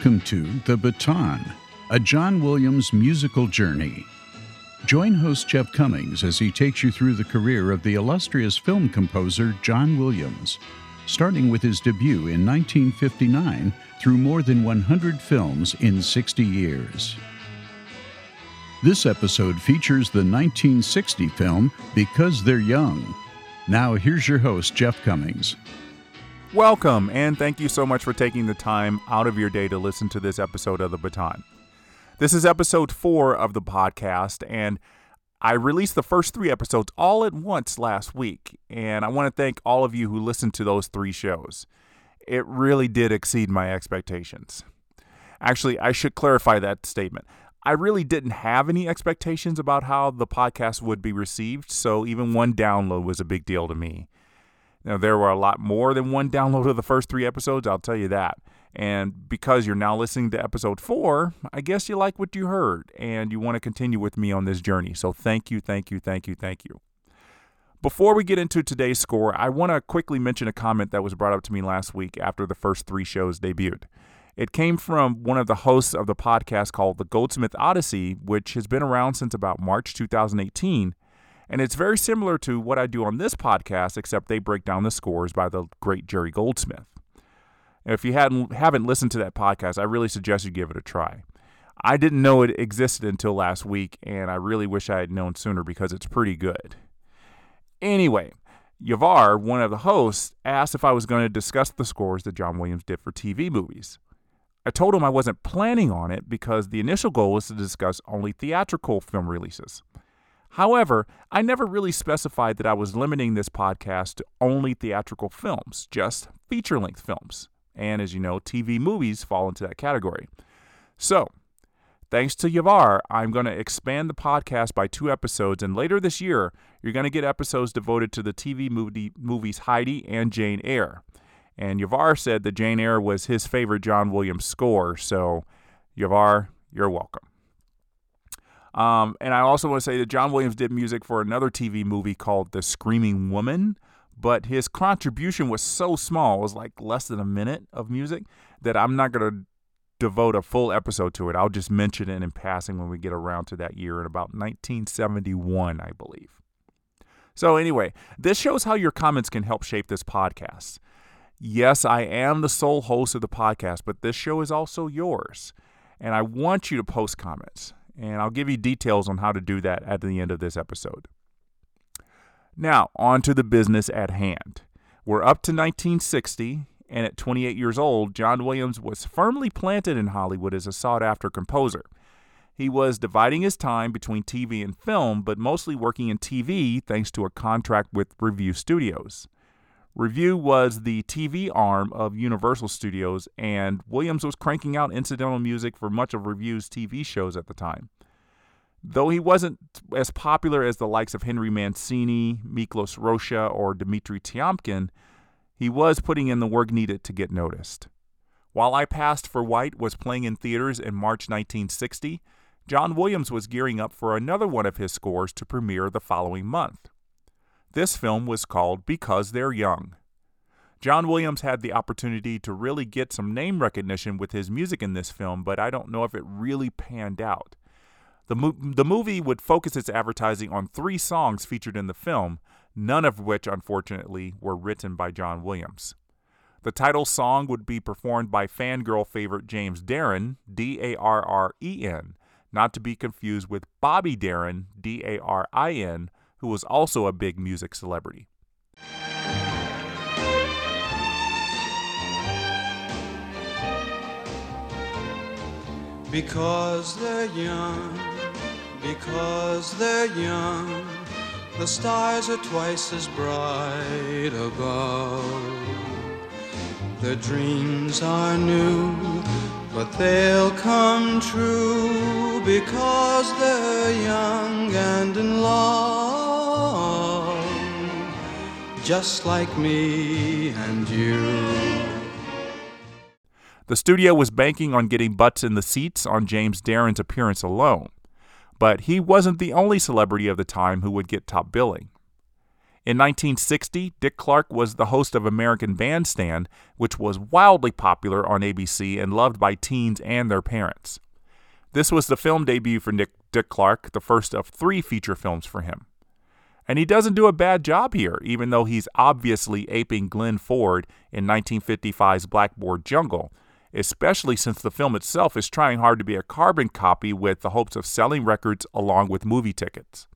Welcome to The Baton, a John Williams musical journey. Join host Jeff Commings as he takes you through the career of the illustrious film composer John Williams, starting with his debut in 1959 through more than 100 films in 60 years. This episode features the 1960 film Because They're Young. Now, here's your host, Jeff Commings. Welcome, and thank you so much for taking the time out of your day to listen to this episode of The Baton. This is episode four of the podcast, and I released the first three episodes all at once last week, and I want to thank all of you who listened to those three shows. It really did exceed my expectations. Actually, I should clarify that statement. I really didn't have any expectations about how the podcast would be received, so even one download was a big deal to me. Now, there were a lot more than one download of the first three episodes, I'll tell you that. And because you're now listening to episode four, I guess you like what you heard and you want to continue with me on this journey. So thank you, thank you, thank you, thank you. Before we get into today's score, I want to quickly mention a comment that was brought up to me last week after the first three shows debuted. It came from one of the hosts of the podcast called The Goldsmith Odyssey, which has been around since about March 2018 and it's very similar to what I do on this podcast, except they break down the scores by the great Jerry Goldsmith. If you hadn't haven't listened to that podcast, I really suggest you give it a try. I didn't know it existed until last week, and I really wish I had known sooner because it's pretty good. Anyway, Yavar, one of the hosts, asked if I was going to discuss the scores that John Williams did for TV movies. I told him I wasn't planning on it because the initial goal was to discuss only theatrical film releases. However, I never really specified that I was limiting this podcast to only theatrical films, just feature length films. And as you know, TV movies fall into that category. So, thanks to Yavar, I'm going to expand the podcast by two episodes, and later this year, you're going to get episodes devoted to the TV movie, movies Heidi and Jane Eyre. And Yavar said that Jane Eyre was his favorite John Williams score, so Yavar, you're welcome. Um, and I also want to say that John Williams did music for another TV movie called The Screaming Woman, but his contribution was so small, it was like less than a minute of music, that I'm not going to devote a full episode to it. I'll just mention it in passing when we get around to that year in about 1971, I believe. So, anyway, this shows how your comments can help shape this podcast. Yes, I am the sole host of the podcast, but this show is also yours. And I want you to post comments and I'll give you details on how to do that at the end of this episode. Now, on to the business at hand. We're up to 1960, and at 28 years old, John Williams was firmly planted in Hollywood as a sought after composer. He was dividing his time between TV and film, but mostly working in TV thanks to a contract with Revue Studios. Revue was the TV arm of Universal Studios, and Williams was cranking out incidental music for much of Revue's TV shows at the time. Though he wasn't as popular as the likes of Henry Mancini, Miklos Rozsa, or Dmitri Tiomkin, he was putting in the work needed to get noticed. While I Passed for White was playing in theaters in March 1960, John Williams was gearing up for another one of his scores to premiere the following month. This film was called Because They're Young. John Williams had the opportunity to really get some name recognition with his music in this film, but I don't know if it really panned out. The, mo- the movie would focus its advertising on three songs featured in the film, none of which, unfortunately, were written by John Williams. The title song would be performed by fangirl favorite James Darren, D A R R E N, not to be confused with Bobby Darin, D A R I N, who was also a big music celebrity. Because they're young, because they're young, the stars are twice as bright above. Their dreams are new, but they'll come true because they're young and in love just like me and you. The studio was banking on getting butts in the seats on James Darren's appearance alone, but he wasn't the only celebrity of the time who would get top billing. In 1960, Dick Clark was the host of American Bandstand, which was wildly popular on ABC and loved by teens and their parents. This was the film debut for Nick, Dick Clark, the first of three feature films for him. And he doesn't do a bad job here, even though he's obviously aping Glenn Ford in 1955's Blackboard Jungle, especially since the film itself is trying hard to be a carbon copy with the hopes of selling records along with movie tickets.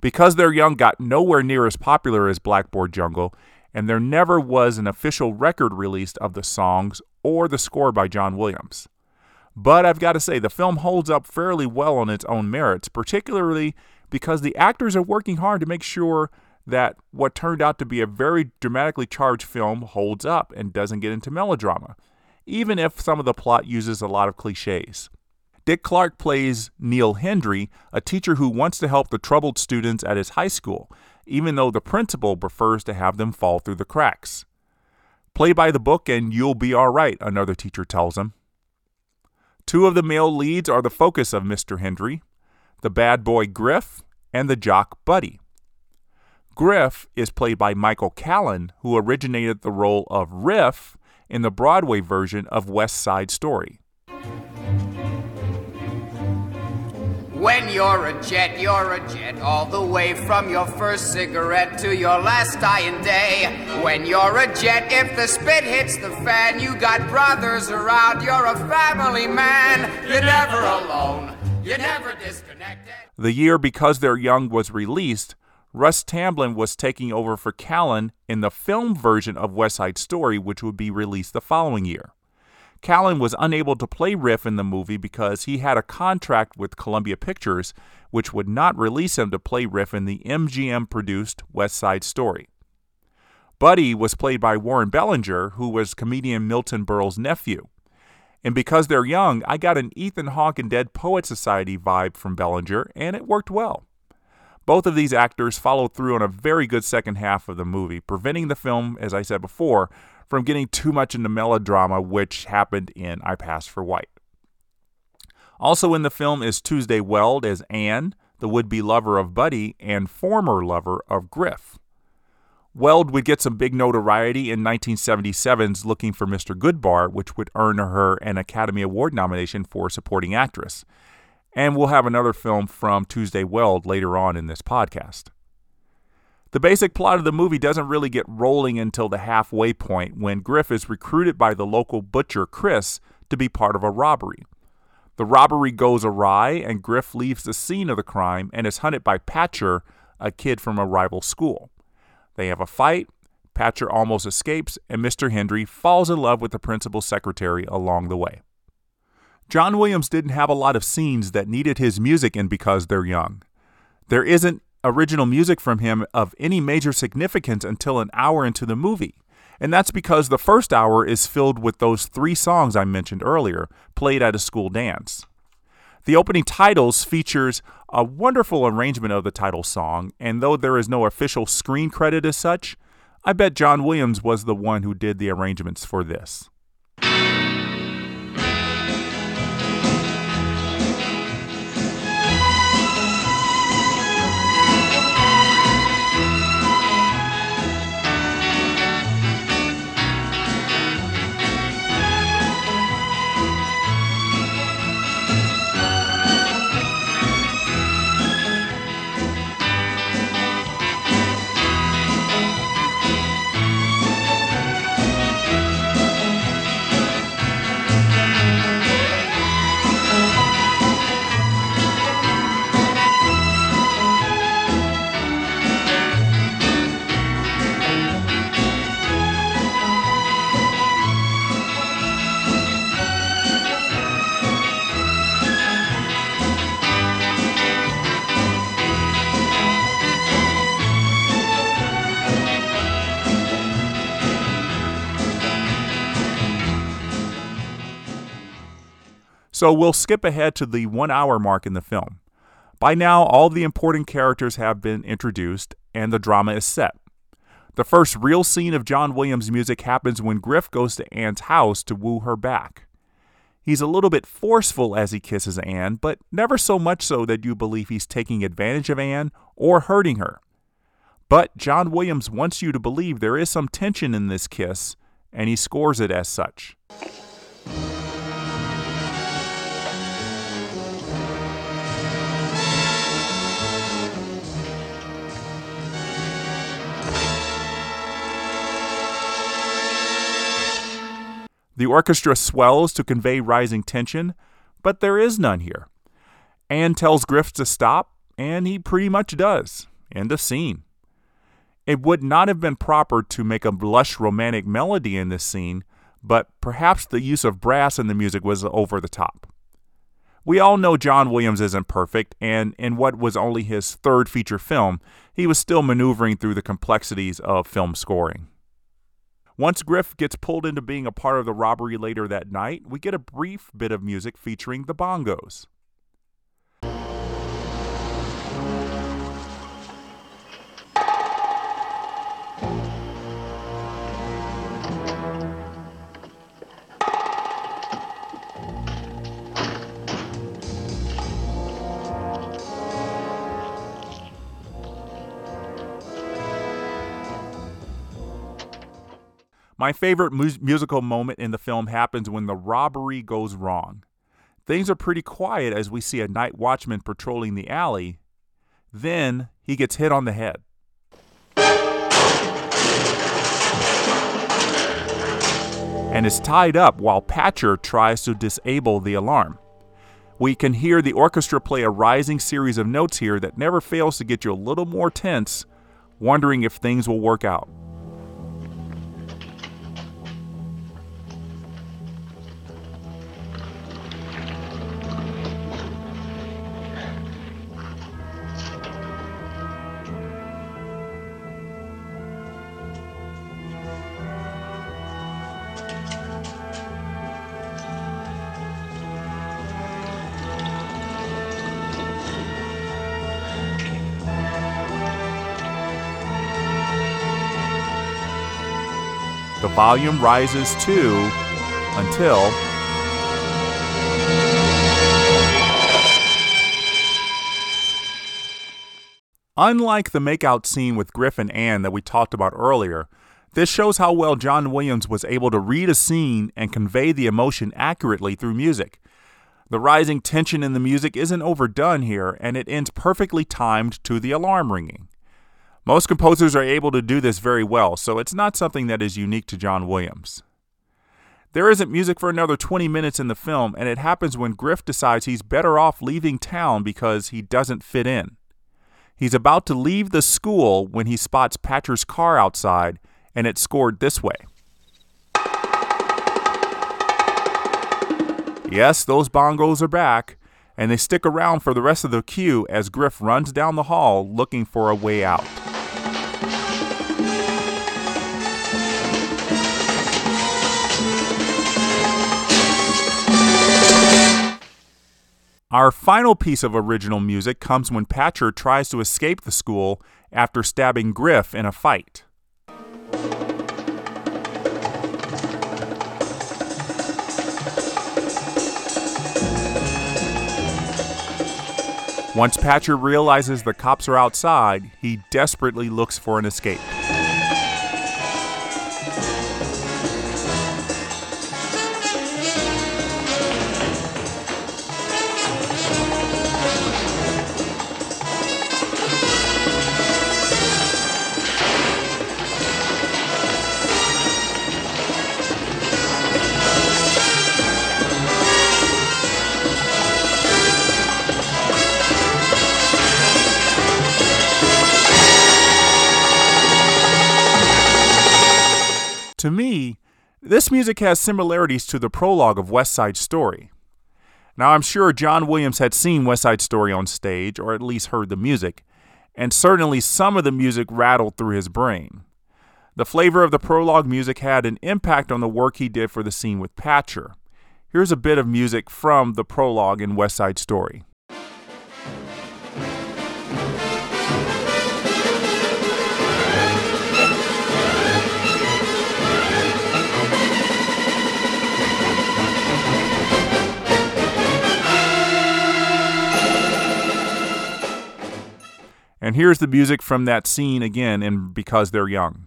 Because They're Young got nowhere near as popular as Blackboard Jungle, and there never was an official record released of the songs or the score by John Williams. But I've got to say, the film holds up fairly well on its own merits, particularly because the actors are working hard to make sure that what turned out to be a very dramatically charged film holds up and doesn't get into melodrama, even if some of the plot uses a lot of cliches. Dick Clark plays Neil Hendry, a teacher who wants to help the troubled students at his high school, even though the principal prefers to have them fall through the cracks. Play by the book and you'll be all right, another teacher tells him. Two of the male leads are the focus of Mr. Hendry the bad boy Griff and the jock Buddy. Griff is played by Michael Callan, who originated the role of Riff in the Broadway version of West Side Story. When you're a jet, you're a jet, all the way from your first cigarette to your last dying day. When you're a jet, if the spit hits the fan, you got brothers around, you're a family man. You're never alone, you're never disconnected. The year Because They're Young was released, Russ Tamblyn was taking over for Callan in the film version of West Side Story, which would be released the following year. Callan was unable to play Riff in the movie because he had a contract with Columbia Pictures, which would not release him to play Riff in the MGM produced West Side Story. Buddy was played by Warren Berlinger, who was comedian Milton Berle's nephew. And because they're young, I got an Ethan Hawke and Dead Poet Society vibe from Berlinger, and it worked well. Both of these actors followed through on a very good second half of the movie, preventing the film, as I said before, from getting too much into melodrama, which happened in I Pass for White. Also in the film is Tuesday Weld as Anne, the would be lover of Buddy and former lover of Griff. Weld would get some big notoriety in 1977's Looking for Mr. Goodbar, which would earn her an Academy Award nomination for supporting actress. And we'll have another film from Tuesday Weld later on in this podcast. The basic plot of the movie doesn't really get rolling until the halfway point when Griff is recruited by the local butcher, Chris, to be part of a robbery. The robbery goes awry, and Griff leaves the scene of the crime and is hunted by Patcher, a kid from a rival school. They have a fight, Patcher almost escapes, and Mr. Hendry falls in love with the principal's secretary along the way. John Williams didn't have a lot of scenes that needed his music in because they're young. There isn't original music from him of any major significance until an hour into the movie. And that's because the first hour is filled with those three songs I mentioned earlier, played at a school dance. The opening titles features a wonderful arrangement of the title song, and though there is no official screen credit as such, I bet John Williams was the one who did the arrangements for this. So we'll skip ahead to the one hour mark in the film. By now, all the important characters have been introduced and the drama is set. The first real scene of John Williams' music happens when Griff goes to Anne's house to woo her back. He's a little bit forceful as he kisses Anne, but never so much so that you believe he's taking advantage of Anne or hurting her. But John Williams wants you to believe there is some tension in this kiss, and he scores it as such. The orchestra swells to convey rising tension, but there is none here. Anne tells Griff to stop, and he pretty much does. End of scene. It would not have been proper to make a lush romantic melody in this scene, but perhaps the use of brass in the music was over the top. We all know John Williams isn't perfect, and in what was only his third feature film, he was still maneuvering through the complexities of film scoring. Once Griff gets pulled into being a part of the robbery later that night, we get a brief bit of music featuring the bongos. My favorite mu- musical moment in the film happens when the robbery goes wrong. Things are pretty quiet as we see a night watchman patrolling the alley. Then he gets hit on the head. And is tied up while Patcher tries to disable the alarm. We can hear the orchestra play a rising series of notes here that never fails to get you a little more tense, wondering if things will work out. The volume rises too until Unlike the makeout scene with Griff and Anne that we talked about earlier, this shows how well John Williams was able to read a scene and convey the emotion accurately through music. The rising tension in the music isn't overdone here, and it ends perfectly timed to the alarm ringing. Most composers are able to do this very well, so it's not something that is unique to John Williams. There isn't music for another 20 minutes in the film, and it happens when Griff decides he's better off leaving town because he doesn't fit in. He's about to leave the school when he spots Patcher's car outside, and it's scored this way. Yes, those bongos are back, and they stick around for the rest of the cue as Griff runs down the hall looking for a way out. Our final piece of original music comes when Patcher tries to escape the school after stabbing Griff in a fight. Once Patcher realizes the cops are outside, he desperately looks for an escape. To me, this music has similarities to the prologue of West Side Story. Now, I'm sure John Williams had seen West Side Story on stage, or at least heard the music, and certainly some of the music rattled through his brain. The flavor of the prologue music had an impact on the work he did for the scene with Patcher. Here's a bit of music from the prologue in West Side Story. And here's the music from that scene again in Because They're Young.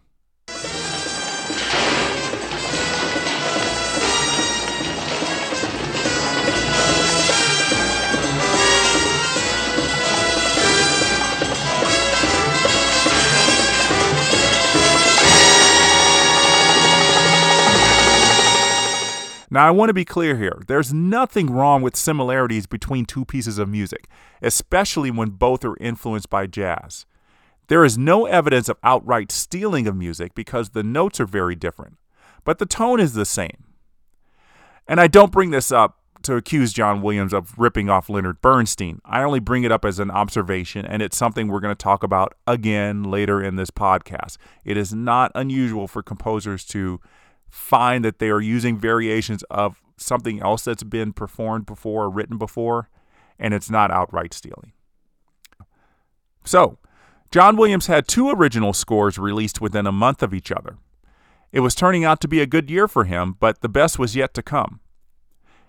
Now, I want to be clear here. There's nothing wrong with similarities between two pieces of music, especially when both are influenced by jazz. There is no evidence of outright stealing of music because the notes are very different, but the tone is the same. And I don't bring this up to accuse John Williams of ripping off Leonard Bernstein. I only bring it up as an observation, and it's something we're going to talk about again later in this podcast. It is not unusual for composers to find that they are using variations of something else that's been performed before or written before, and it's not outright stealing. So, John Williams had two original scores released within a month of each other. It was turning out to be a good year for him, but the best was yet to come.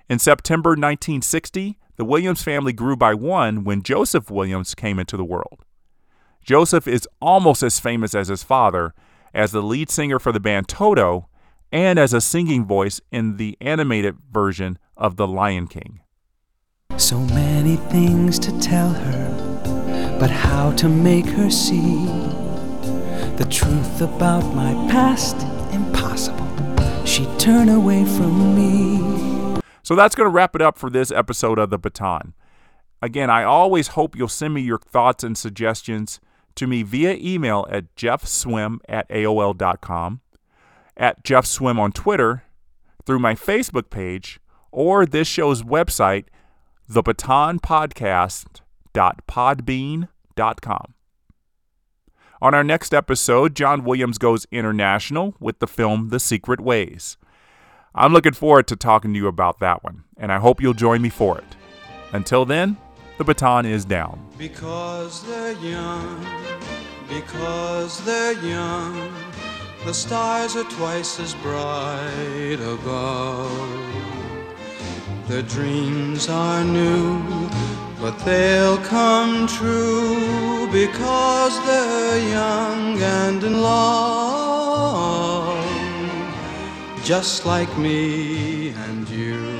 In September 1960, the Williams family grew by one when Joseph Williams came into the world. Joseph is almost as famous as his father as the lead singer for the band Toto and as a singing voice in the animated version of The Lion King. So many things to tell her, but how to make her see the truth about my past impossible. She'd turn away from me. So that's going to wrap it up for this episode of The Baton. Again, I always hope you'll send me your thoughts and suggestions to me via email at jeffswim at AOL.com at Jeff Swim on Twitter, through my Facebook page, or this show's website, thebatonpodcast.podbean.com. On our next episode, John Williams goes international with the film The Secret Ways. I'm looking forward to talking to you about that one, and I hope you'll join me for it. Until then, the baton is down. Because they're young, because they're young. The stars are twice as bright above. Their dreams are new, but they'll come true because they're young and in love, just like me and you.